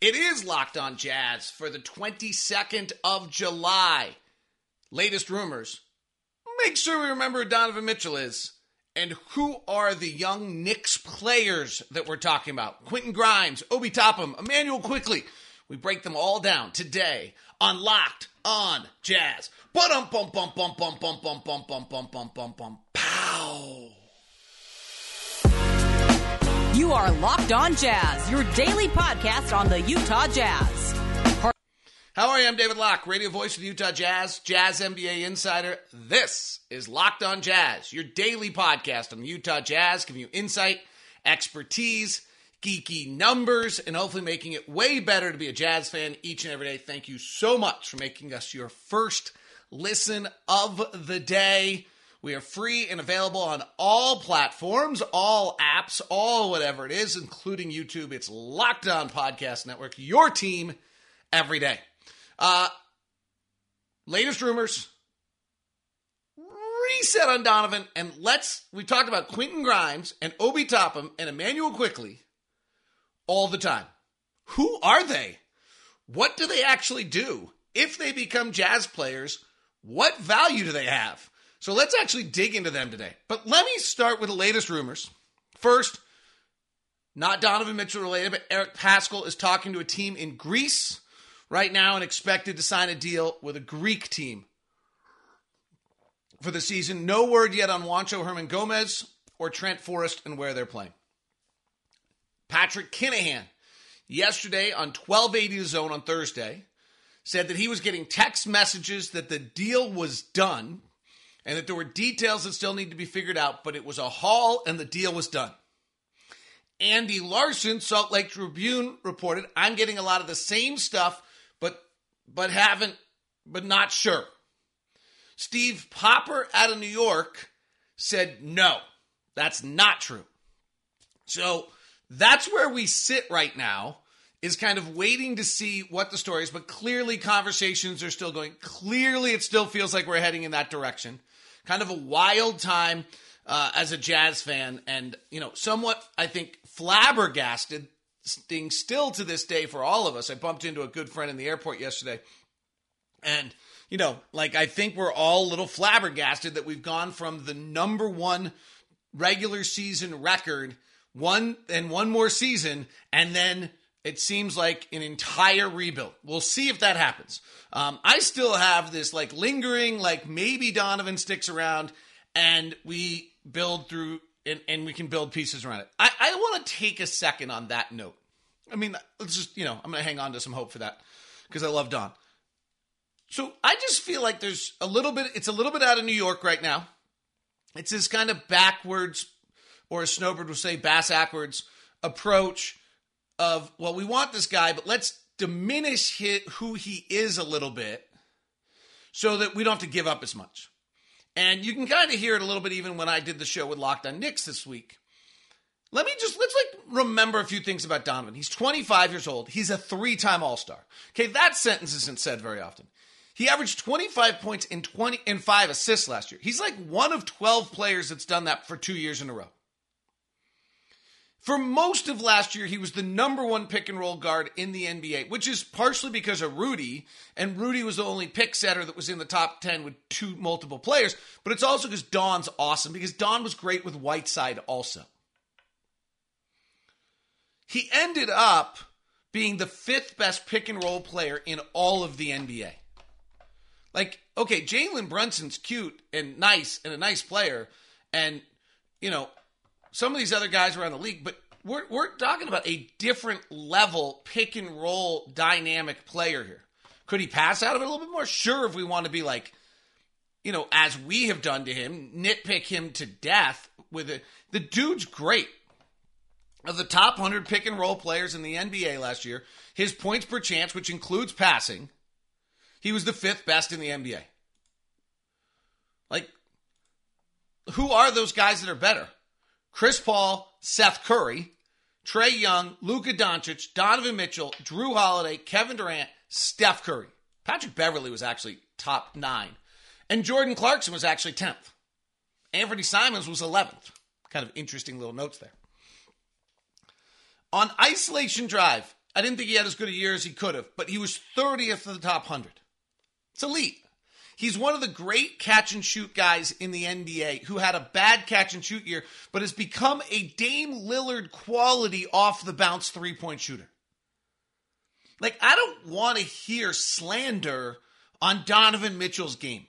It is Locked On Jazz for the 22nd of July. Latest rumors. Make sure we remember who Donovan Mitchell is. And who are the young Knicks players that we're talking about? Quentin Grimes, Obi Toppin, Immanuel Quickley. We break them all down today on Locked On Jazz. Bum bum bum bum bum bum bum bum bum bum bum bum You are Locked On Jazz, your daily podcast on the Utah Jazz. How are you? I'm David Locke, radio voice of the Utah Jazz, Jazz NBA insider. This is Locked On Jazz, your daily podcast on the Utah Jazz, giving you insight, expertise, geeky numbers, and hopefully making it way better to be a Jazz fan each and every day. Thank you so much for making us your first listen of the day. We are free and available on all platforms, all apps, all whatever it is, including YouTube. It's Locked On Podcast Network, your team every day. Uh, latest rumors. Reset on Donovan, and let's. We talked about Quentin Grimes and Obi Toppin and Immanuel Quickley all the time. Who are they? What do they actually do? If they become jazz players, what value do they have? So let's actually dig into them today. But let me start with the latest rumors. First, not Donovan Mitchell related, but Eric Paschall is talking to a team in Greece right now and expected to sign a deal with a Greek team for the season. No word yet on Juancho Hernangomez or Trent Forrest and where they're playing. Patrick Kinahan, yesterday on 1280 The Zone on Thursday, said that he was getting text messages that the deal was done and that there were details that still need to be figured out, but it was a haul and the deal was done. Andy Larsen, Salt Lake Tribune reported, I'm getting a lot of the same stuff, but but haven't but not sure. Steve Popper out of New York said no, that's not true. So that's where we sit right now is kind of waiting to see what the story is, but clearly conversations are still going. Clearly, it still feels like we're heading in that direction. Kind of a wild time uh, as a Jazz fan, and you know, somewhat I think flabbergasted thing still to this day for all of us. I bumped into a good friend in the airport yesterday, and you know, like I think we're all a little flabbergasted that we've gone from the number one regular season record one and one more season, and then it seems like an entire rebuild. We'll see if that happens. Um, I still have this like lingering, like maybe Donovan sticks around and we build through and, and we can build pieces around it. I, I want to take a second on that note. I mean, let's just, you know, I'm going to hang on to some hope for that because I love Don. So I just feel like there's a little bit, it's a little bit out of New York right now. It's this kind of backwards, or as Snowbird would say, bass backwards approach of well, we want this guy, but let's diminish hit who he is a little bit so that we don't have to give up as much. And you can kind of hear it a little bit even when I did the show with Locked on Knicks this week. Let me just let's like remember a few things about Donovan. He's 25 years old. He's a three-time All-Star. Okay, that sentence isn't said very often. He averaged 25 points in 20 and 5 assists last year. He's like one of 12 players that's done that for 2 years in a row. For most of last year, he was the number one pick and roll guard in the NBA, which is partially because of Rudy, and Rudy was the only pick setter that was in the top 10 with two multiple players, but it's also because Don's awesome, because Don was great with Whiteside also. He ended up being the fifth best pick and roll player in all of the NBA. Like, okay, Jalen Brunson's cute and nice and a nice player, and, you know, some of these other guys around the league, but we're, we're talking about a different level pick and roll dynamic player here. Could he pass out of it a little bit more? Sure, if we want to be like, you know, as we have done to him, nitpick him to death with it. The dude's great. Of the top 100 pick and roll players in the NBA last year, his points per chance, which includes passing, he was the fifth best in the NBA. Like, who are those guys that are better? Chris Paul, Seth Curry, Trae Young, Luka Doncic, Donovan Mitchell, Jrue Holiday, Kevin Durant, Steph Curry. Patrick Beverley was actually top nine. And Jordan Clarkson was actually 10th. Anthony Simons was 11th. Kind of interesting little notes there. On isolation drive, I didn't think he had as good a year as he could have, but he was 30th of the top 100. It's elite. He's one of the great catch and shoot guys in the NBA who had a bad catch and shoot year, but has become a Dame Lillard quality off the bounce three point shooter. Like, I don't want to hear slander on Donovan Mitchell's game.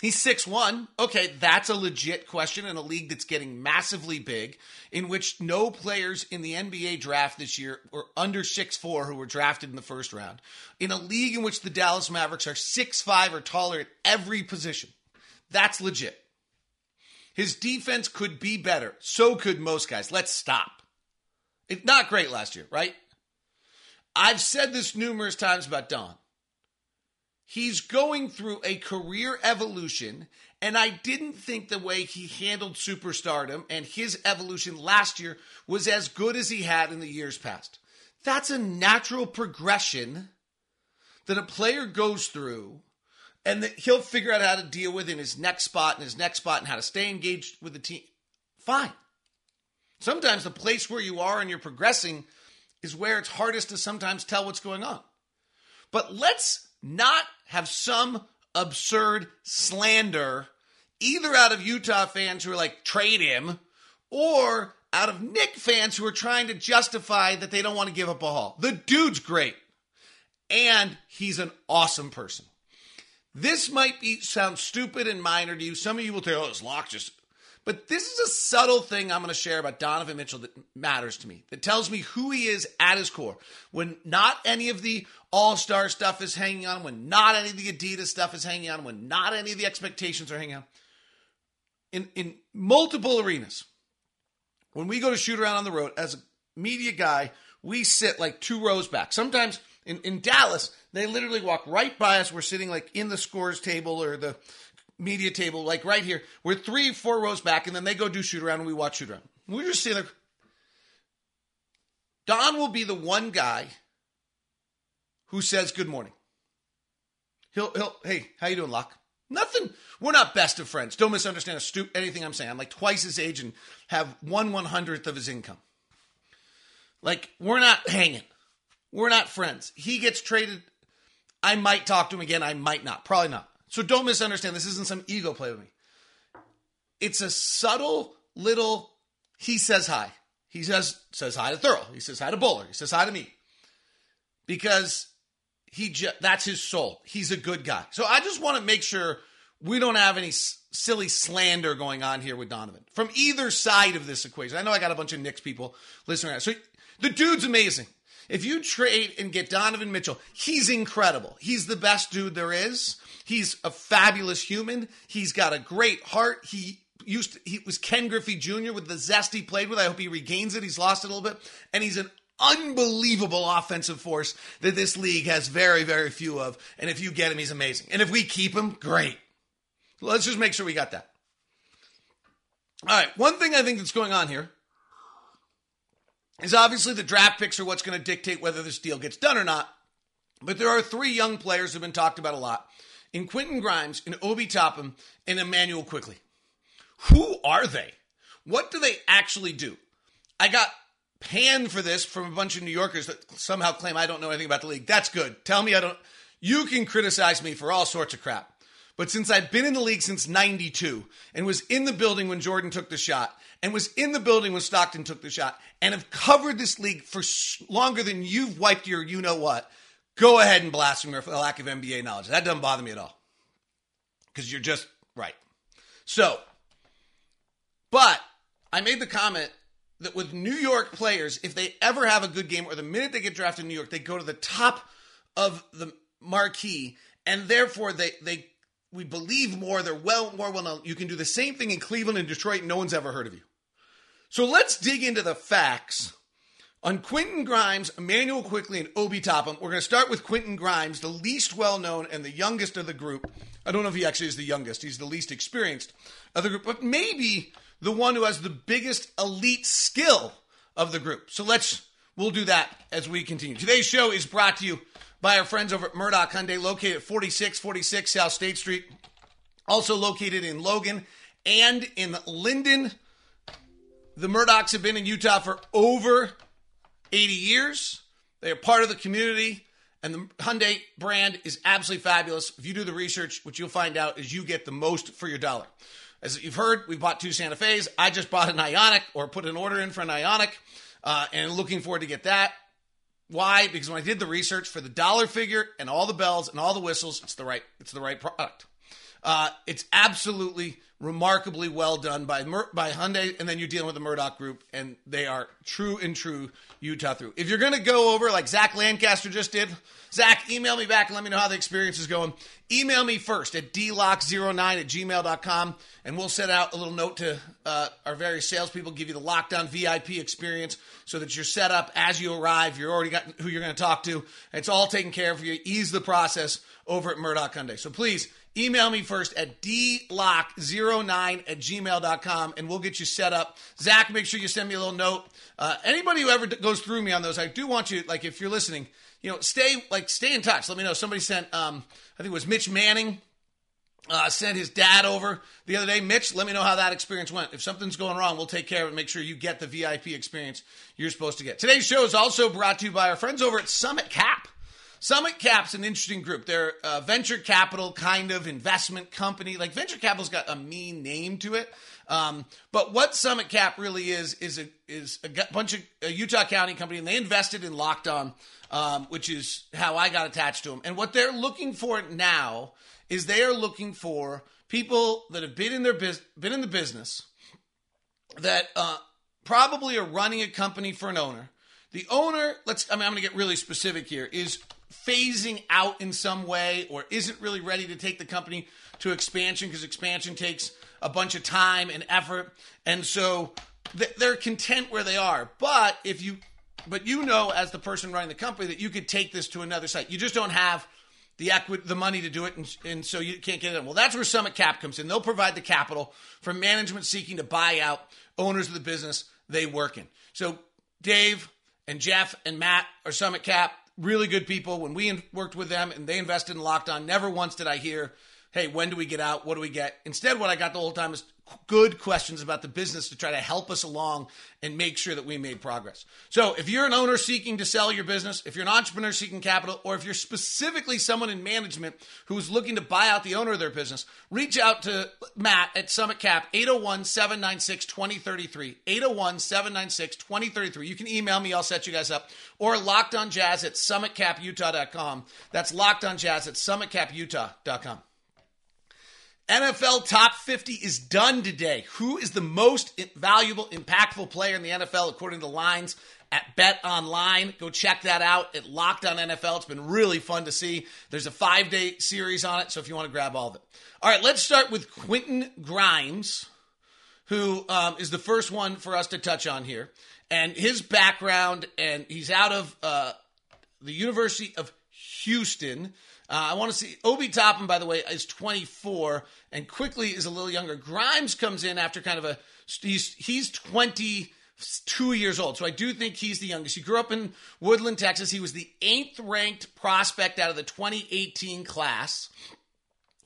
He's six one. Okay, that's a legit question in a league that's getting massively big, in which no players in the NBA draft this year were under six four who were drafted in the first round. In a league in which the Dallas Mavericks are six five or taller at every position. That's legit. His defense could be better. So could most guys. Let's stop. It's not great last year, right? I've said this numerous times about Don. He's going through a career evolution, and I didn't think the way he handled superstardom and his evolution last year was as good as he had in the years past. That's a natural progression that a player goes through and that he'll figure out how to deal with in his next spot and his next spot and how to stay engaged with the team. Fine. Sometimes the place where you are and you're progressing is where it's hardest to sometimes tell what's going on. But let's not have some absurd slander either out of Utah fans who are like, trade him, or out of Knick fans who are trying to justify that they don't want to give up a haul. The dude's great. And he's an awesome person. This might be sound stupid and minor to you. Some of you will say, oh, this lock just but this is a subtle thing I'm going to share about Donovan Mitchell that matters to me, that tells me who he is at his core. When not any of the all star stuff is hanging on, when not any of the Adidas stuff is hanging on, when not any of the expectations are hanging on. In, in multiple arenas, when we go to shoot around on the road, as a media guy, we sit like two rows back. Sometimes in, in Dallas, they literally walk right by us. We're sitting like in the scores table or the media table, like right here. We're three, four rows back, and then they go do shoot around and we watch shoot around. We're just sitting there. Don will be the one guy who says good morning. He'll he'll hey, how you doing, Locke? Nothing. We're not best of friends. Don't misunderstand a stu- anything I'm saying. I'm like twice his age and have one one hundredth of his income. Like we're not hanging. We're not friends. He gets traded. I might talk to him again. I might not. Probably not. So don't misunderstand. This isn't some ego play with me. It's a subtle little. He says hi. He says says hi to Thurl. He says hi to Bowler. He says hi to me. Because he just that's his soul. He's a good guy. So I just want to make sure we don't have any s- silly slander going on here with Donovan from either side of this equation. I know I got a bunch of Knicks people listening. So the dude's amazing. If you trade and get Donovan Mitchell, he's incredible. He's the best dude there is. He's a fabulous human. He's got a great heart. He used to, he was Ken Griffey Jr. with the zest he played with. I hope he regains it. He's lost it a little bit, and he's an unbelievable offensive force that this league has very very few of. And if you get him, he's amazing. And if we keep him, great. Let's just make sure we got that. All right, one thing I think that's going on here is obviously the draft picks are what's going to dictate whether this deal gets done or not. But there are three young players who have been talked about a lot in Quentin Grimes, in Obi Toppin, and Immanuel Quickley. Who are they? What do they actually do? I got panned for this from a bunch of New Yorkers that somehow claim I don't know anything about the league. That's good. Tell me I don't. You can criticize me for all sorts of crap. But since I've been in the league since 92 and was in the building when Jordan took the shot and was in the building when Stockton took the shot and have covered this league for longer than you've wiped your you know what, go ahead and blast me for the lack of NBA knowledge. That doesn't bother me at all because you're just right. So, but I made the comment that with New York players, if they ever have a good game or the minute they get drafted in New York, they go to the top of the marquee, and therefore they they we believe more. They're well more well known. You can do the same thing in Cleveland and Detroit. No one's ever heard of you. So let's dig into the facts on Quentin Grimes, Immanuel Quickley, and Obi Toppin. We're going to start with Quentin Grimes, the least well known and the youngest of the group. I don't know if he actually is the youngest. He's the least experienced of the group, but maybe the one who has the biggest elite skill of the group. So let's we'll do that as we continue. Today's show is brought to you by our friends over at Murdoch Hyundai, located at 4646 South State Street, also located in Logan and in Lindon. The Murdochs have been in Utah for over 80 years. They are part of the community, and the Hyundai brand is absolutely fabulous. If you do the research, what you'll find out is you get the most for your dollar. As you've heard, we bought two Santa Fe's. I just bought an Ioniq or put an order in for an Ioniq, uh, and looking forward to get that. Why? Because when I did the research for the dollar figure and all the bells and all the whistles, it's the right it's the right product. Uh, it's absolutely remarkably well done by Mur- by Hyundai, and then you're dealing with the Murdoch Group, and they are true and true Utah through. If you're going to go over like Zach Lancaster just did, Zach, email me back and let me know how the experience is going. Email me first at dlock09 at gmail.com, and we'll send out a little note to uh, our various salespeople, give you the lockdown VIP experience so that you're set up as you arrive. You're already got who you're going to talk to. It's all taken care of for you. Ease the process over at Murdoch Hyundai. So please email me first at dlock09 at gmail.com and we'll get you set up. Zach, make sure you send me a little note. Uh, anybody who ever goes through me on those, I do want you, like, if you're listening, you know, stay, like, stay in touch. Let me know. Somebody sent, um, I think it was Mitch Manning. Uh, sent his dad over the other day. Mitch, let me know how that experience went. If something's going wrong, we'll take care of it. Make sure you get the VIP experience you're supposed to get. Today's show is also brought to you by our friends over at Summit Cap. Summit Cap's an interesting group. They're a venture capital kind of investment company. Like venture capital's got a mean name to it. Um, but what Summit Cap really is is a is a bunch of a Utah County company, and they invested in Locked On, um, which is how I got attached to them. And what they're looking for now is they are looking for people that have been in their biz- been in the business that uh, probably are running a company for an owner. The owner, let's I mean I'm going to get really specific here, is phasing out in some way or isn't really ready to take the company to expansion because expansion takes a bunch of time and effort. And so they're content where they are. But if you but you know as the person running the company that you could take this to another site. You just don't have the equity, the money to do it, and, and so you can't get it. Well, that's where Summit Cap comes in. They'll provide the capital for management seeking to buy out owners of the business they work in. So Dave and Jeff and Matt are Summit Cap, really good people. When we worked with them and they invested in Locked On, never once did I hear, "Hey, when do we get out? What do we get?" Instead, what I got the whole time is good questions about the business to try to help us along and make sure that we made progress. So, if you're an owner seeking to sell your business, if you're an entrepreneur seeking capital, or if you're specifically someone in management who's looking to buy out the owner of their business, reach out to Matt at Summit Cap 801 796 2033. 801 796 2033. You can email me, I'll set you guys up, or locked on jazz at summitcaputah.com. That's locked on jazz at summitcaputah.com. NFL Top 50 is done today. Who is the most valuable, impactful player in the NFL according to lines at Bet Online? Go check that out at Locked On NFL. It's been really fun to see. There's a five day series on it, so if you want to grab all of it. All right, let's start with Quentin Grimes, who um, is the first one for us to touch on here, and his background, and he's out of uh, the University of Houston. Uh, I want to see Obi Toppin, by the way, is 24 and Quickley is a little younger. Grimes comes in after kind of a he's he's 22 years old, so I do think he's the youngest. He grew up in Woodland, Texas. He was the eighth ranked prospect out of the 2018 class.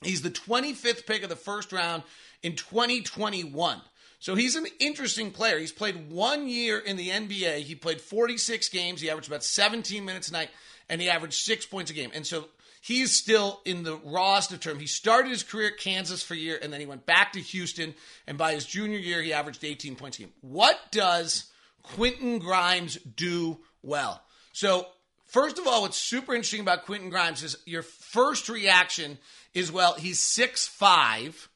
He's the 25th pick of the first round in 2021. So he's an interesting player. He's played one year in the NBA. He played 46 games. He averaged about 17 minutes a night, and he averaged six points a game. And so he's still in the rawest of terms. He started his career at Kansas for a year, and then he went back to Houston. And by his junior year, he averaged 18 points a game. What does Quentin Grimes do well? So, first of all, what's super interesting about Quentin Grimes is your first reaction is, well, he's 6'5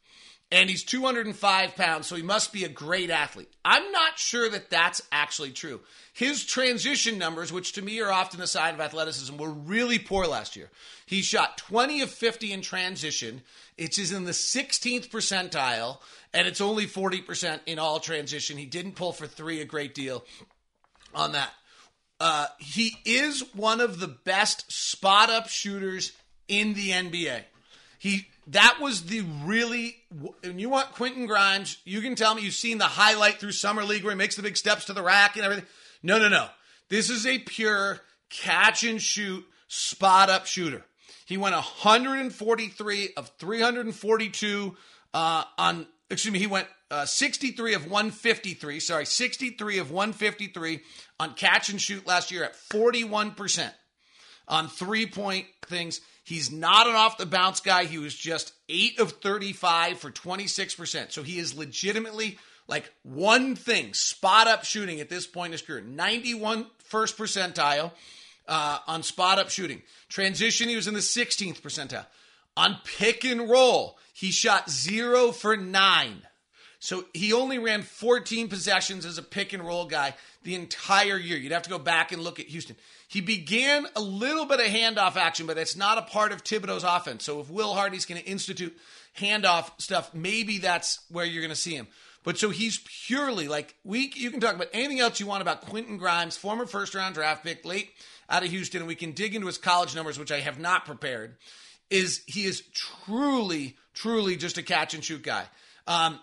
and he's 205 pounds, so he must be a great athlete. I'm not sure that that's actually true. His transition numbers, which to me are often the sign of athleticism, were really poor last year. He shot 20 of 50 in transition. which is in the 16th percentile, and it's only 40% in all transition. He didn't pull for three a great deal on that. Uh, he is one of the best spot up shooters in the NBA. He that was the really and you want Quentin Grimes, you can tell me you've seen the highlight through summer league where he makes the big steps to the rack and everything. No, no, no. This is a pure catch and shoot spot up shooter. He went 143 of 342 uh, on excuse me, he went uh, 63 of 153. Sorry, 63 of 153 on catch and shoot last year at 41% on three point things. He's not an off the bounce guy. He was just 8 of 35 for 26%. So he is legitimately like one thing spot up shooting at this point in his career 91 first percentile uh, on spot up shooting. Transition, he was in the 16th percentile. On pick and roll, he shot zero for nine. So he only ran 14 possessions as a pick and roll guy the entire year. You'd have to go back and look at Houston. He began a little bit of handoff action, but it's not a part of Thibodeau's offense. So if Will Hardy's going to institute handoff stuff, maybe that's where you're going to see him. But so he's purely like we. You can talk about anything else you want about Quentin Grimes, former first round draft pick, late out of Houston, we can dig into his college numbers, which I have not prepared. Is he is truly, truly just a catch and shoot guy. Um,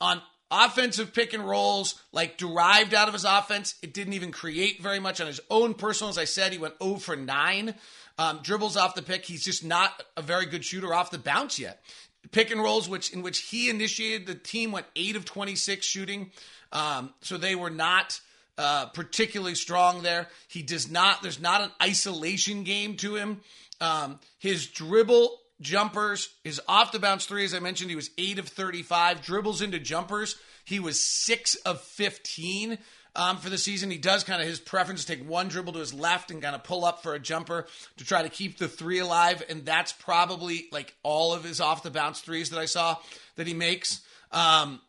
on offensive pick and rolls, like derived out of his offense, it didn't even create very much on his own personal. As I said, he went 0 for 9. Um, dribbles off the pick. He's just not a very good shooter off the bounce yet pick and rolls, which in which he initiated. The team went eight of twenty six shooting, um, so they were not uh, particularly strong there. He does not. There's not an isolation game to him. Um, his dribble jumpers, his off the bounce three, as I mentioned, he was eight of thirty five. Dribbles into jumpers, he was six of fifteen um, for the season. He does kind of his preference to take one dribble to his left and kind of pull up for a jumper to try to keep the three alive. And that's probably like all of his off the bounce threes that I saw that he makes. Um,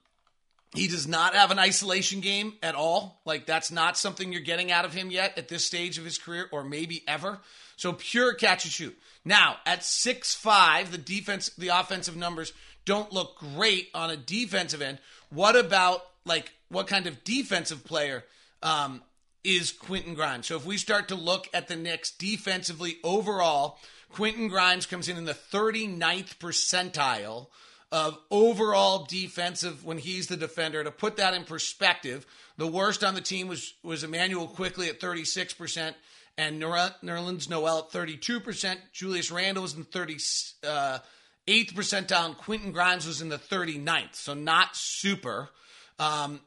he does not have an isolation game at all. Like that's not something you're getting out of him yet at this stage of his career, or maybe ever. So pure catch and shoot. Now at six five, the defense, the offensive numbers don't look great on a defensive end. What about like what kind of defensive player um, is Quentin Grimes. So if we start to look at the Knicks defensively overall, Quentin Grimes comes in in the 39th percentile of overall defensive when he's the defender. To put that in perspective, the worst on the team was was Immanuel Quickley at 36%. And Nerlens Noel at 32%. Julius Randle was in 38th uh, percentile. And Quentin Grimes was in the 39th. So not super. Um,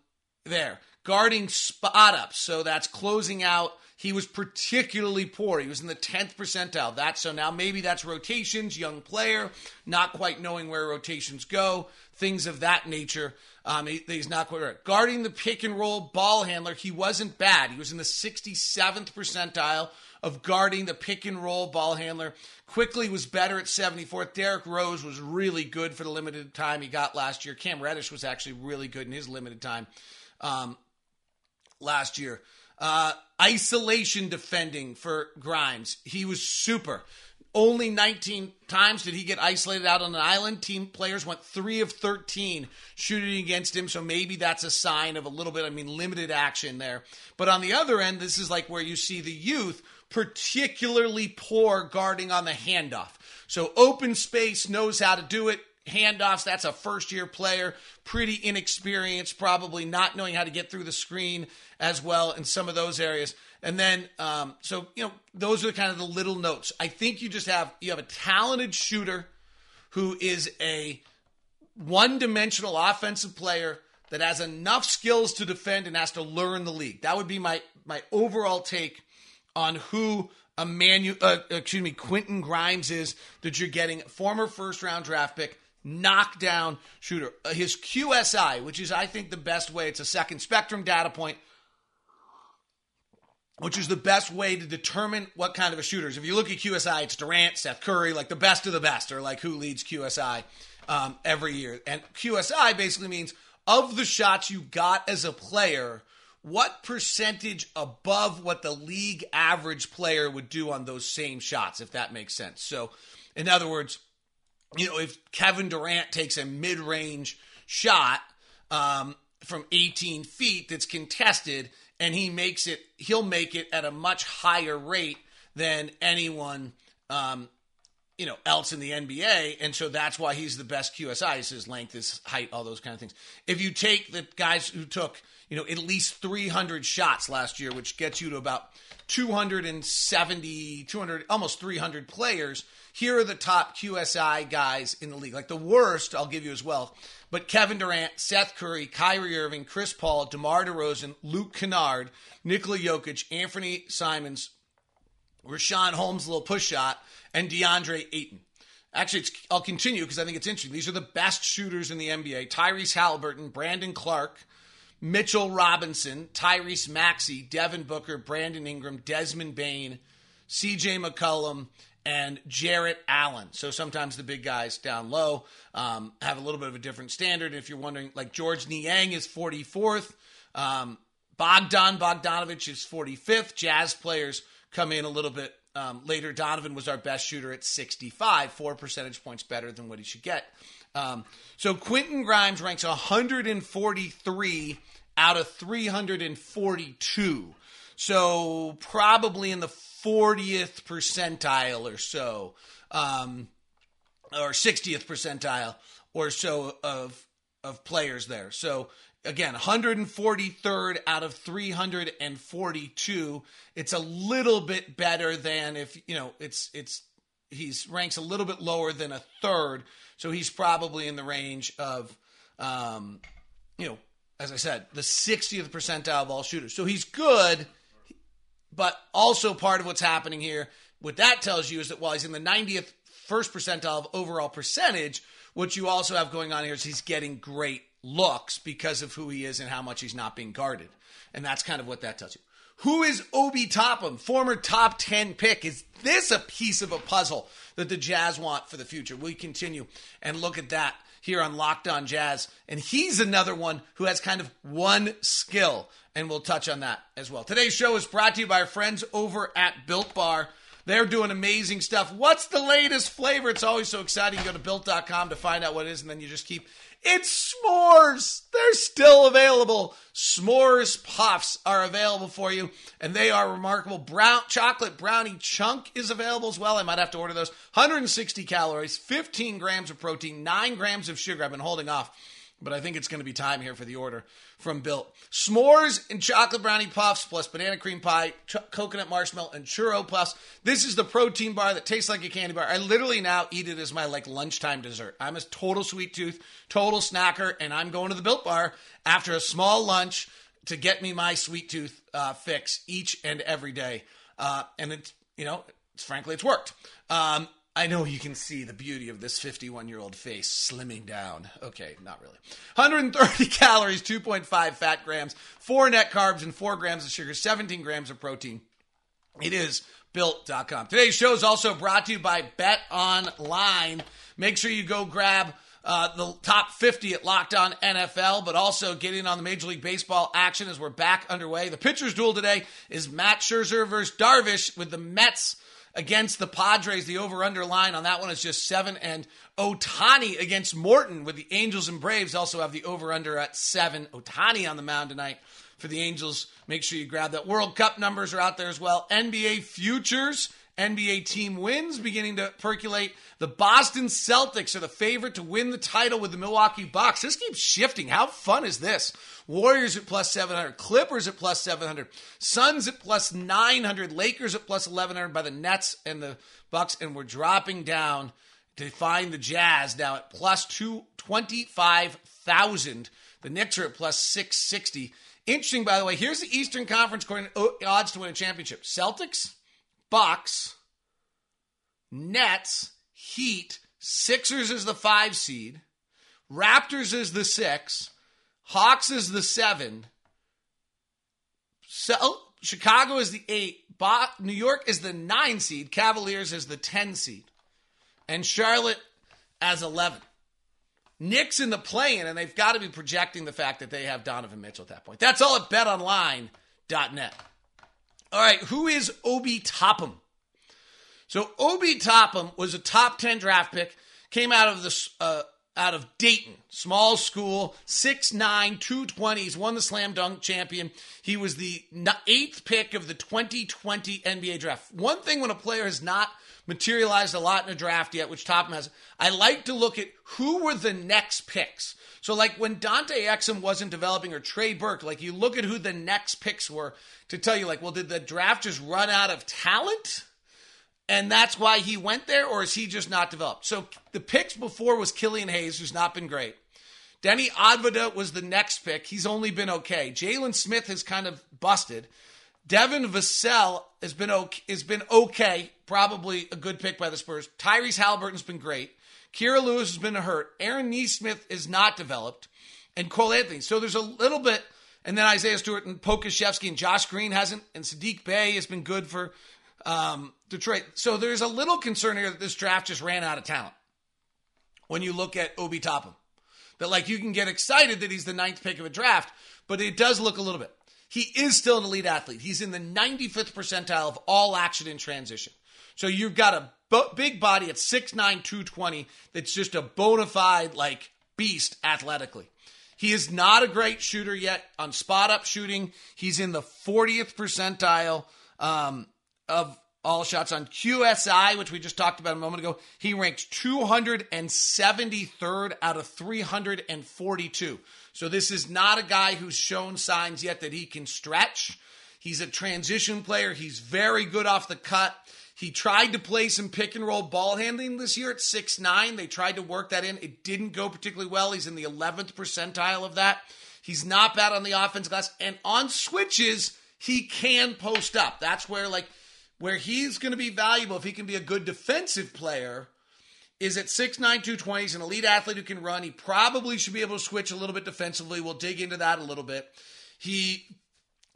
there. Guarding spot ups, so that's closing out. He was particularly poor. He was in the 10th percentile. That's so now maybe that's rotations, young player, not quite knowing where rotations go, things of that nature. Um, he, he's not quite right. Guarding the pick and roll ball handler, he wasn't bad. He was in the 67th percentile of guarding the pick and roll ball handler. Quickley was better at 74th. Derrick Rose was really good for the limited time he got last year. Cam Reddish was actually really good in his limited time um, last year. Uh, isolation defending for Grimes. He was super. Only 19 times did he get isolated out on an island. Team players went 3 of 13 shooting against him, so maybe that's a sign of a little bit, I mean, limited action there. But on the other end, this is like where you see the youth particularly poor guarding on the handoff. So open space knows how to do it handoffs. That's a first year player, pretty inexperienced, probably not knowing how to get through the screen as well in some of those areas. And then, um, so you know, those are kind of the little notes. I think you just have you have a talented shooter who is a one dimensional offensive player that has enough skills to defend and has to learn the league. That would be my my overall take on who Immanuel, uh, excuse me, Quentin Grimes is that you're getting former first round draft pick knockdown shooter. Uh, his QSI, which is, I think, the best way, it's a second spectrum data point, which is the best way to determine what kind of a shooter is. If you look at QSI, it's Durant, Steph Curry, like the best of the best, or like who leads QSI um, every year. And QSI basically means of the shots you got as a player, what percentage above what the league average player would do on those same shots, if that makes sense. So, in other words, you know, if Kevin Durant takes a mid range shot um, from 18 feet that's contested and he makes it, he'll make it at a much higher rate than anyone um, you know, else in the NBA, and so that's why he's the best QSI. Is his length, his height, all those kind of things. If you take the guys who took, you know, at least 300 shots last year, which gets you to about 270, 200, almost 300 players. Here are the top QSI guys in the league. Like the worst, I'll give you as well. But Kevin Durant, Seth Curry, Kyrie Irving, Chris Paul, DeMar DeRozan, Luke Kennard, Nikola Jokic, Anthony Simons, Richaun Holmes, little push shot, and DeAndre Ayton. Actually, I'll continue because I think it's interesting. These are the best shooters in the NBA Tyrese Halliburton, Brandon Clarke, Mitchell Robinson, Tyrese Maxey, Devin Booker, Brandon Ingram, Desmond Bane, CJ McCollum, and Jarrett Allen. So sometimes the big guys down low um, have a little bit of a different standard. If you're wondering, like George Niang is 44th, um, Bogdan Bogdanovich is 45th. Jazz players come in a little bit um, later. Donovan was our best shooter at 65, four percentage points better than what he should get. Um, so Quentin Grimes ranks 143 out of 342. So probably in the 40th percentile or so, um, or 60th percentile or so of of players there. So again 143rd out of 342 it's a little bit better than if you know it's it's he's ranks a little bit lower than a third so he's probably in the range of um you know as i said the 60th percentile of all shooters so he's good but also part of what's happening here what that tells you is that while he's in the 90th first percentile of overall percentage what you also have going on here is he's getting great looks because of who he is and how much he's not being guarded. And that's kind of what that tells you. Who is Obi Toppin, former top 10 pick? Is this a piece of a puzzle that the Jazz want for the future? We continue and look at that here on Locked On Jazz. And he's another one who has kind of one skill, and we'll touch on that as well. Today's show is brought to you by our friends over at Built Bar. They're doing amazing stuff. What's the latest flavor? It's always so exciting. You go to built.com to find out what it is, and then you just keep it's s'mores. They're still available. S'mores puffs are available for you, and they are remarkable. Brown chocolate brownie chunk is available as well. I might have to order those. 160 calories, 15 grams of protein, 9 grams of sugar. I've been holding off but I think it's going to be time here for the order from Built. S'mores and chocolate brownie puffs plus banana cream pie, ch- coconut marshmallow, and churro puffs. This is the protein bar that tastes like a candy bar. I literally now eat it as my like lunchtime dessert. I'm a total sweet tooth, total snacker, and I'm going to the Built Bar after a small lunch to get me my sweet tooth uh, fix each and every day. Uh, and it's you know, it's, frankly, it's worked. Um, I know you can see the beauty of this 51 year old face slimming down. Okay, not really. 130 calories, 2.5 fat grams, 4 net carbs, and 4 grams of sugar, 17 grams of protein. It is built.com. Today's show is also brought to you by Bet Online. Make sure you go grab uh, the top 50 at Locked On NFL, but also getting on the Major League Baseball action as we're back underway. The pitcher's duel today is Max Scherzer versus Darvish with the Mets against the Padres. The over under line on that one is just seven. And Ohtani against Morton with the Angels and Braves also have the over under at seven. Ohtani on the mound tonight for the Angels. Make sure you grab that. World Cup numbers are out there as well. NBA futures. NBA team wins beginning to percolate. The Boston Celtics are the favorite to win the title with the Milwaukee Bucks. This keeps shifting. How fun is this? Warriors at plus 700, Clippers at plus 700, Suns at plus 900, Lakers at plus 1100 by the Nets and the Bucks, and we're dropping down to find the Jazz now at plus 225,000. The Knicks are at plus 660. Interesting, by the way, here's the Eastern Conference oh, odds to win a championship Celtics, Bucks, Nets, Heat, Sixers is the five seed, Raptors is the six, Hawks is the seven. So oh, Chicago is the eight. Bo- New York is the nine seed. Cavaliers is the ten seed, and Charlotte as eleven. Knicks in the play-in, and they've got to be projecting the fact that they have Donovan Mitchell at that point. That's all at BetOnline.net. All right, who is Obi Toppin? So Obi Toppin was a top ten draft pick. Came out of the uh, out of Dayton, small school, 6'9, 220. He's won the slam dunk champion. He was the eighth pick of the 2020 NBA draft. One thing when a player has not materialized a lot in a draft yet, which Toppin has, I like to look at who were the next picks. So, like when Dante Exum wasn't developing or Trey Burke, like you look at who the next picks were to tell you, like, well, did the draft just run out of talent? And that's why he went there, or is he just not developed? So the picks before was Killian Hayes, who's not been great. Deni Avdija was the next pick. He's only been okay. Jalen Smith has kind of busted. Devin Vassell has been okay, has been okay, probably a good pick by the Spurs. Tyrese Halliburton's been great. Kira Lewis has been hurt. Aaron Nesmith is not developed, and Cole Anthony. So there's a little bit, and then Isaiah Stewart and Pokusevski and Josh Green hasn't, and Saddiq Bey has been good for um, Detroit. So there's a little concern here that this draft just ran out of talent. When you look at Obi Toppin, that like you can get excited that he's the ninth pick of a draft, but it does look a little bit. He is still an elite athlete. He's in the 95th percentile of all action in transition. So you've got a big body at 6'9, 220 that's just a bona fide, like, beast athletically. He is not a great shooter yet on spot up shooting. He's in the 40th percentile um, of all shots on QSI, which we just talked about a moment ago. He ranked 273rd out of 342. So this is not a guy who's shown signs yet that he can stretch. He's a transition player. He's very good off the cut. He tried to play some pick and roll ball handling this year at six nine. They tried to work that in. It didn't go particularly well. He's in the 11th percentile of that. He's not bad on the offense glass. And on switches, he can post up. That's where, like, where he's going to be valuable if he can be a good defensive player is at 6'9, 220. He's an elite athlete who can run. He probably should be able to switch a little bit defensively. We'll dig into that a little bit. He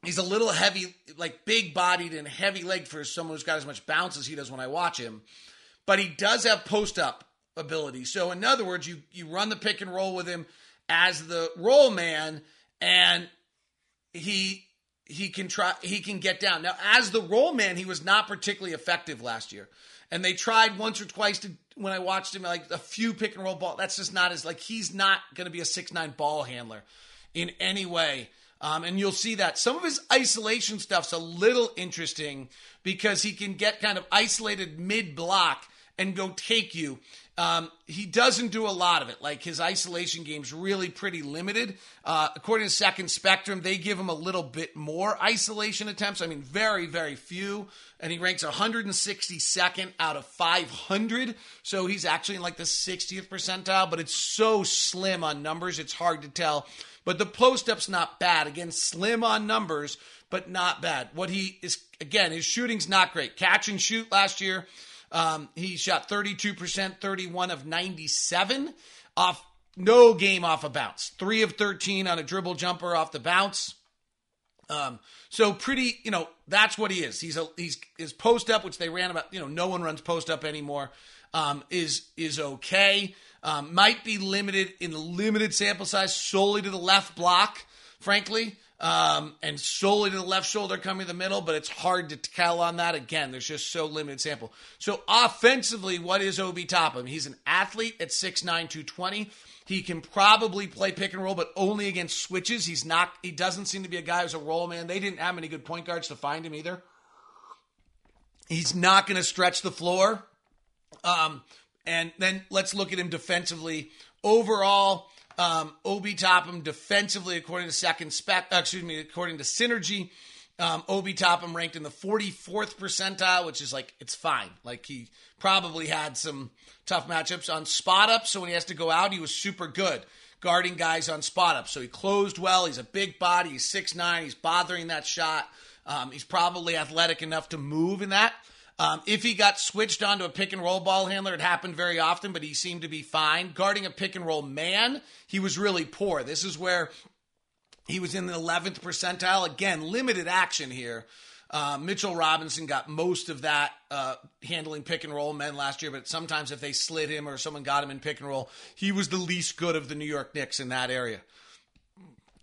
he's a little heavy, like big bodied and heavy legged for someone who's got as much bounce as he does when I watch him. But he does have post up ability. So in other words, you you run the pick and roll with him as the roll man, and he he can try he can get down. Now as the roll man, he was not particularly effective last year. And they tried once or twice to when I watched him like a few pick and roll ball. That's just not as like he's not to be a six nine ball handler in any way. Um, and you'll see that some of his isolation stuff's a little interesting because he can get kind of isolated mid block and go take you. Um, he doesn't do a lot of it. Like his isolation game's really pretty limited. Uh, according to Second Spectrum, they give him a little bit more isolation attempts. I mean, very, very few. And he ranks 162nd out of 500. So he's actually in like the 60th percentile, but it's so slim on numbers, it's hard to tell. But the post up's not bad. Again, slim on numbers, but not bad. What he is, again, his shooting's not great. Catch and shoot last year, um, he shot 32%, 31 of 97 off no game off a bounce. Three of 13 on a dribble jumper off the bounce. Um, so pretty, you know, that's what he is. He's a he's his post up, which they ran about. You know, no one runs post up anymore. Um, is is okay. Um, might be limited in limited sample size solely to the left block, frankly um, and solely to the left shoulder coming to the middle, but it's hard to tell on that. Again, there's just so limited sample. So offensively, what is Obi Toppin? He's an athlete at 6'9", 220. He can probably play pick and roll, but only against switches. He's not. He doesn't seem to be a guy who's a roll man. They didn't have any good point guards to find him either. He's not going to stretch the floor. Um, and then let's look at him defensively. Overall, um, Obi Toppin defensively, according to second spec, uh, excuse me, according to Synergy, um, Obi Toppin ranked in the 44th percentile, which is like it's fine. Like he probably had some tough matchups on spot up, so when he has to go out, he was super good guarding guys on spot up. So he closed well. He's a big body. He's six nine. He's bothering that shot. Um, he's probably athletic enough to move in that. Um, if he got switched onto a pick and roll ball handler, it happened very often, but he seemed to be fine. Guarding a pick and roll man, he was really poor. This is where he was in the 11th percentile. Again, limited action here. Uh, Mitchell Robinson got most of that uh, handling pick and roll men last year, but sometimes if they slid him or someone got him in pick and roll, he was the least good of the New York Knicks in that area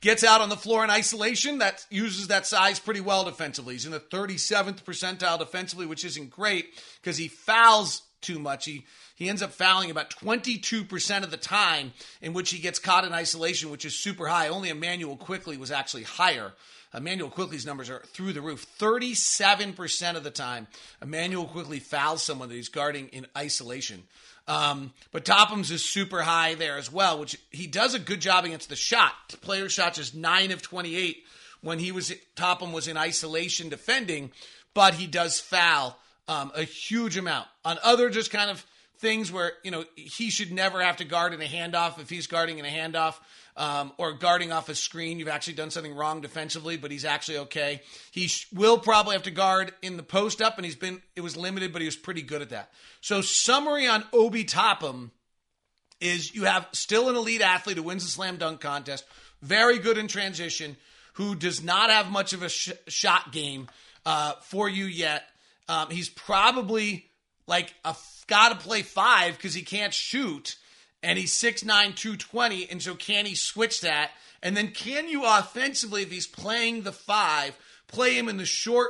gets out on the floor in isolation. That uses that size pretty well defensively. He's in the 37th percentile defensively, which isn't great because he fouls too much. He he ends up fouling about 22% of the time in which he gets caught in isolation, which is super high. Only Immanuel Quickley was actually higher. Immanuel Quickley's numbers are through the roof. 37% of the time, Immanuel Quickley fouls someone that he's guarding in isolation. Um, but Toppin's is super high there as well, which he does a good job against the shot. Player shots is 9 of 28 when he was Topham was in isolation defending, but he does foul um, a huge amount on other just kind of things where you know he should never have to guard in a handoff if he's guarding in a handoff um, or guarding off a screen. You've actually done something wrong defensively, but he's actually okay. He sh- will probably have to guard in the post up, and he's been it was limited, but he was pretty good at that. So summary on Obi Toppin is you have still an elite athlete who wins the slam dunk contest, very good in transition, who does not have much of a sh- shot game uh, for you yet. Um, he's probably like a got to play five because he can't shoot and he's 6'9, 220. And so can he switch that? And then can you offensively, if he's playing the five, play him in the short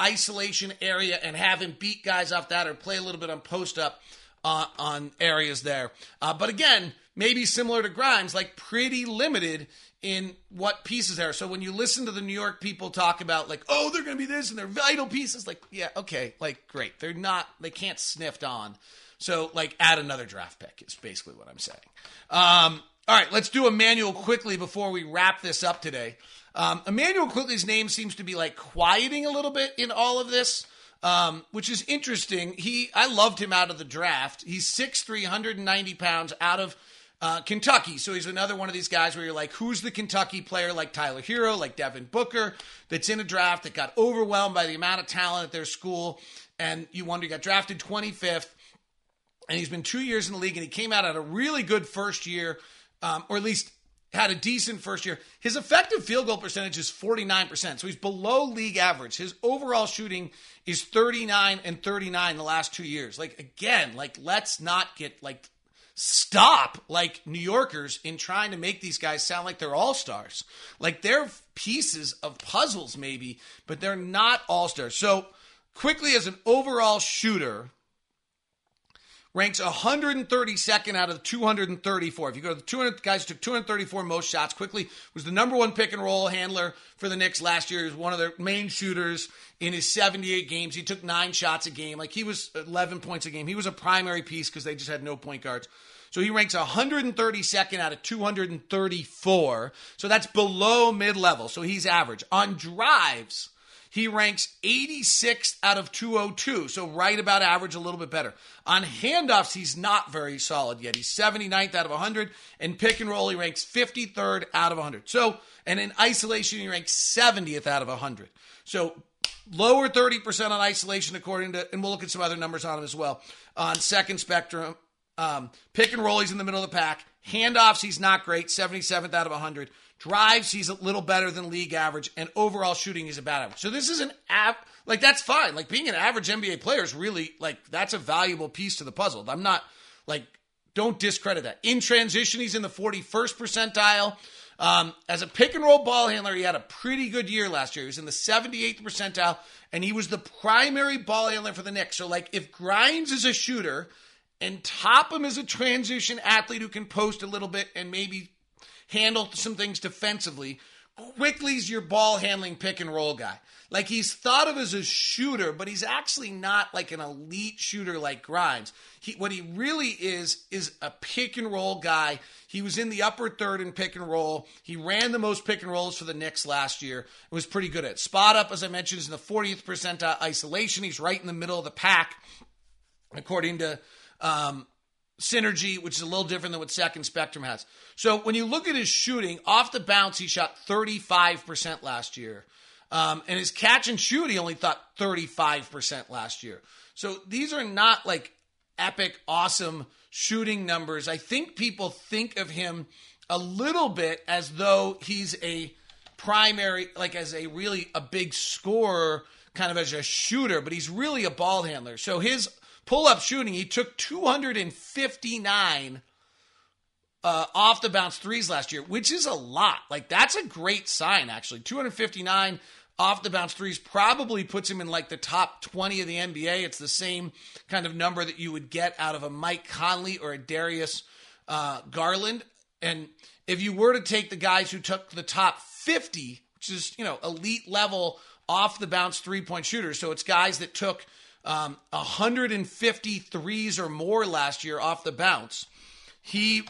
isolation area and have him beat guys off that or play a little bit on post up uh, on areas there? Uh, but again, maybe similar to Grimes, like pretty limited in what pieces there. So when you listen to the New York people talk about like, oh, they're going to be this and they're vital pieces, like, yeah, okay, like great. They're not, they can't sniffed on. So, like, add another draft pick is basically what I'm saying. Um, all right, let's do Immanuel Quickley before we wrap this up today. Um, Immanuel Quickley's name seems to be like quieting a little bit in all of this, um, which is interesting. He, I loved him out of the draft. He's 6'3", 190 pounds out of uh, Kentucky. So he's another one of these guys where you're like, who's the Kentucky player like Tyler Herro, like Devin Booker, that's in a draft that got overwhelmed by the amount of talent at their school, and you wonder, he got drafted 25th and he's been two years in the league, and he came out at a really good first year, um, or at least had a decent first year. His effective field goal percentage is 49%, so he's below league average. His overall shooting is 39 and 39 the last two years. Like, again, like, let's not get, like, stop like New Yorkers in trying to make these guys sound like they're all stars. Like they're pieces of puzzles, maybe, but they're not all stars. So, Quickley, as an overall shooter, ranks 132nd out of 234. If you go to the 200 guys who took 234 most shots. Quickley was the number one pick and roll handler for the Knicks last year. He was one of their main shooters in his 78 games. He took nine shots a game. Like he was 11 points a game. He was a primary piece because they just had no point guards. So he ranks 132nd out of 234. So that's below mid level. So he's average. On drives, he ranks 86th out of 202, so right about average, a little bit better. On handoffs, he's not very solid yet. He's 79th out of 100, and pick and roll, he ranks 53rd out of 100. So, and in isolation, he ranks 70th out of 100. So, lower 30% on isolation, according to, and we'll look at some other numbers on him as well. On second spectrum, um, pick and roll, he's in the middle of the pack. Handoffs, he's not great, 77th out of 100. Drives, he's a little better than league average, and overall shooting, he's about average. So this is an app like that's fine. Like being an average NBA player is really like that's a valuable piece to the puzzle. I'm not like don't discredit that. In transition, he's in the 41st percentile. Um, as a pick and roll ball handler, he had a pretty good year last year. He was in the 78th percentile, and he was the primary ball handler for the Knicks. So, like, if Grimes is a shooter and Toppin is a transition athlete who can post a little bit and maybe handle some things defensively. Quickley's your ball handling pick and roll guy. Like he's thought of as a shooter, but he's actually not like an elite shooter like Grimes. He, what he really is is a pick and roll guy. He was in the upper third in pick and roll. He ran the most pick and rolls for the Knicks last year. It was pretty good at spot up, as I mentioned, is in the 40th percentile isolation. He's right in the middle of the pack, according to um, synergy, which is a little different than what Second Spectrum has. So when you look at his shooting, off the bounce, he shot 35% last year. Um, and his catch and shoot, he only thought 35% last year. So these are not like epic, awesome shooting numbers. I think people think of him a little bit as though he's a primary, like as a really a big scorer, kind of as a shooter, but he's really a ball handler. So his pull up shooting, he took 259 uh, off the bounce threes last year, which is a lot. Like, that's a great sign, actually. 259 off the bounce threes probably puts him in like the top 20 of the NBA. It's the same kind of number that you would get out of a Mike Conley or a Darius uh, Garland. And if you were to take the guys who took the top 50, which is, you know, elite level off the bounce three point shooters, so it's guys that took um, 150 threes or more last year off the bounce. He,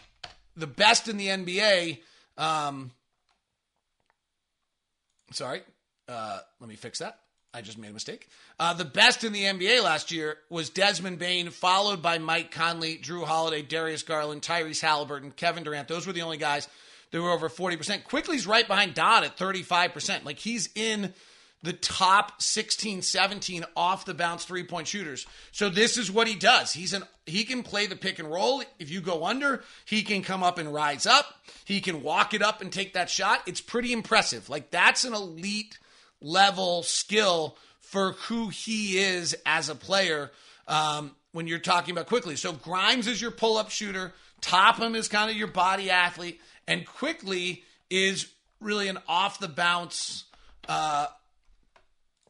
the best in the NBA. Um, sorry, uh, let me fix that. I just made a mistake. Uh, the best in the NBA last year was Desmond Bane, followed by Mike Conley, Jrue Holiday, Darius Garland, Tyrese Halliburton, Kevin Durant. Those were the only guys that were over 40%. Quickley's right behind Don at 35%. Like he's in the top 16, 17 off the bounce three point shooters. So this is what he does. He's an he can play the pick and roll. If you go under, he can come up and rise up. He can walk it up and take that shot. It's pretty impressive. Like that's an elite level skill for who he is as a player um, when you're talking about Quickley So Grimes is your pull up shooter, Toppin is kind of your body athlete, and Quickley is really an off the bounce. Uh,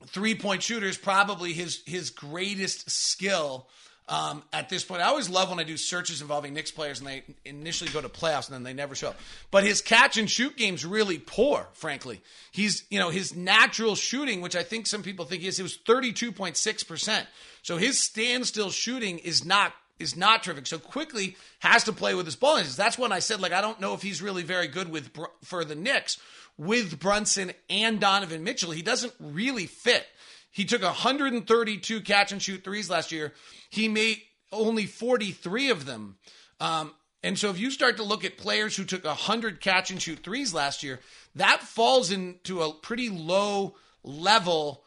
three point shooter is probably his his greatest skill um, at this point. I always love when I do searches involving Knicks players and they initially go to playoffs and then they never show up. But his catch and shoot game's really poor, frankly. He's, you know, his natural shooting, which I think some people think he is, it was 32.6%. So his standstill shooting is not is not terrific. So Quickley has to play with his ball. That's when I said, like, I don't know if he's really very good with for the Knicks with Brunson and Donovan Mitchell. He doesn't really fit. He took 132 catch and shoot threes last year. He made only 43 of them. Um, and so if you start to look at players who took 100 catch and shoot threes last year, that falls into a pretty low level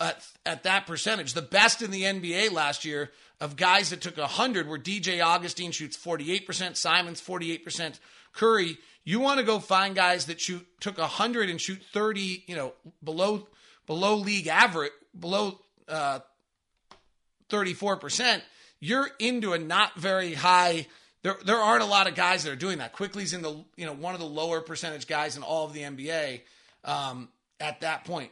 at, at that percentage. The best in the NBA last year of guys that took 100 were DJ Augustin shoots 48%, Simons 48%, Curry. You want to go find guys that shoot took 100 and shoot 30, you know, below below league average, below uh, 34%, you're into a not very high. There, there aren't a lot of guys that are doing that. Quickley's in the, you know, one of the lower percentage guys in all of the NBA um, at that point.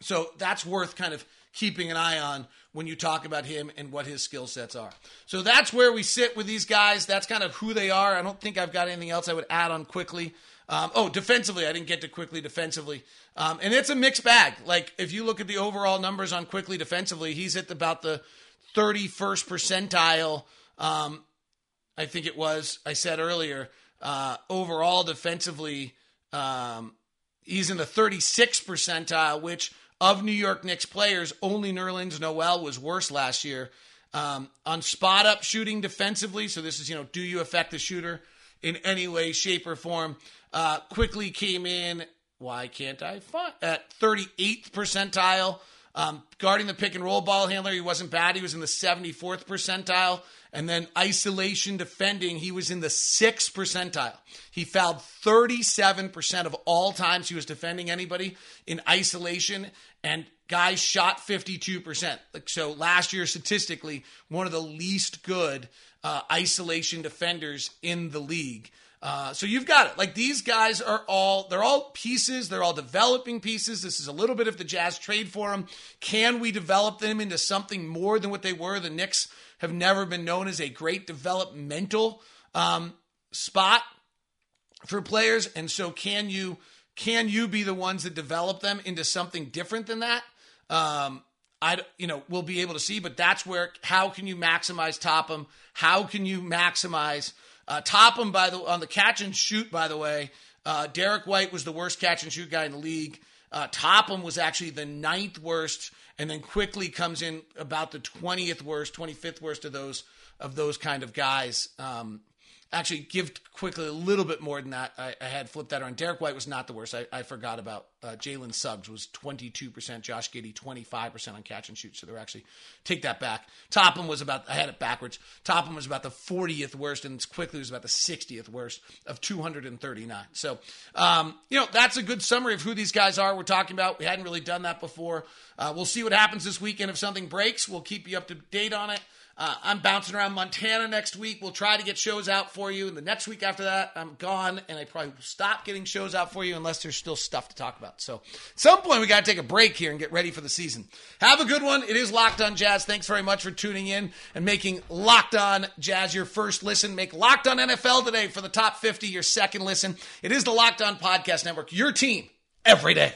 So that's worth kind of keeping an eye on when you talk about him and what his skill sets are. So that's where we sit with these guys. That's kind of who they are. I don't think I've got anything else I would add on Quickley. Um, oh, defensively, I didn't get to Quickley defensively. Um, and it's a mixed bag. Like, if you look at the overall numbers on Quickley defensively, he's at about the 31st percentile. Um, I think it was, I said earlier, uh, overall defensively, um, he's in the 36th percentile, which of New York Knicks players, only Nerlens Noel was worse last year. Um, on spot up shooting defensively, so this is, you know, do you affect the shooter in any way, shape, or form? Uh, Quickley came in, why can't I find, at 38th percentile. Um, guarding the pick and roll ball handler, he wasn't bad. He was in the 74th percentile. And then isolation defending, he was in the sixth percentile. He fouled 37% of all times he was defending anybody in isolation, and guys shot 52%. So last year, statistically, one of the least good uh, isolation defenders in the league. Uh, so you've got it. Like these guys are all, they're all pieces. They're all developing pieces. This is a little bit of the Jazz trade for them. Can we develop them into something more than what they were? The Knicks have never been known as a great developmental um, spot for players. And so can you, can you be the ones that develop them into something different than that? Um, I, you know, we'll be able to see, but that's where, how can you maximize Toppin? How can you maximize uh, Toppin by the on the catch and shoot. By the way, uh, Derrick White was the worst catch and shoot guy in the league. Uh, Toppin was actually the ninth worst, and then Quickley comes in about the twentieth worst, twenty fifth worst of those of those kind of guys. Um, actually give Quickley a little bit more than that. I, I, had flipped that around. Derrick White was not the worst. I, I forgot about uh, Jalen Suggs was 22%, Josh Giddey 25% on catch and shoot. So they're actually take that back. Toppin was about I had it backwards. Toppin was about the 40th worst, and Quickley was about the 60th worst of 239. So um, you know that's a good summary of who these guys are. We're talking about. We hadn't really done that before. Uh, we'll see what happens this weekend. If something breaks, we'll keep you up to date on it. Uh, I'm bouncing around Montana next week. We'll try to get shows out for you. And the next week after that, I'm gone, and I probably will stop getting shows out for you unless there's still stuff to talk about. So at some point, we got to take a break here and get ready for the season. Have a good one. It is Locked On Jazz. Thanks very much for tuning in and making Locked On Jazz your first listen. Make Locked On NFL today for the top 50, your second listen. It is the Locked On Podcast Network, your team every day.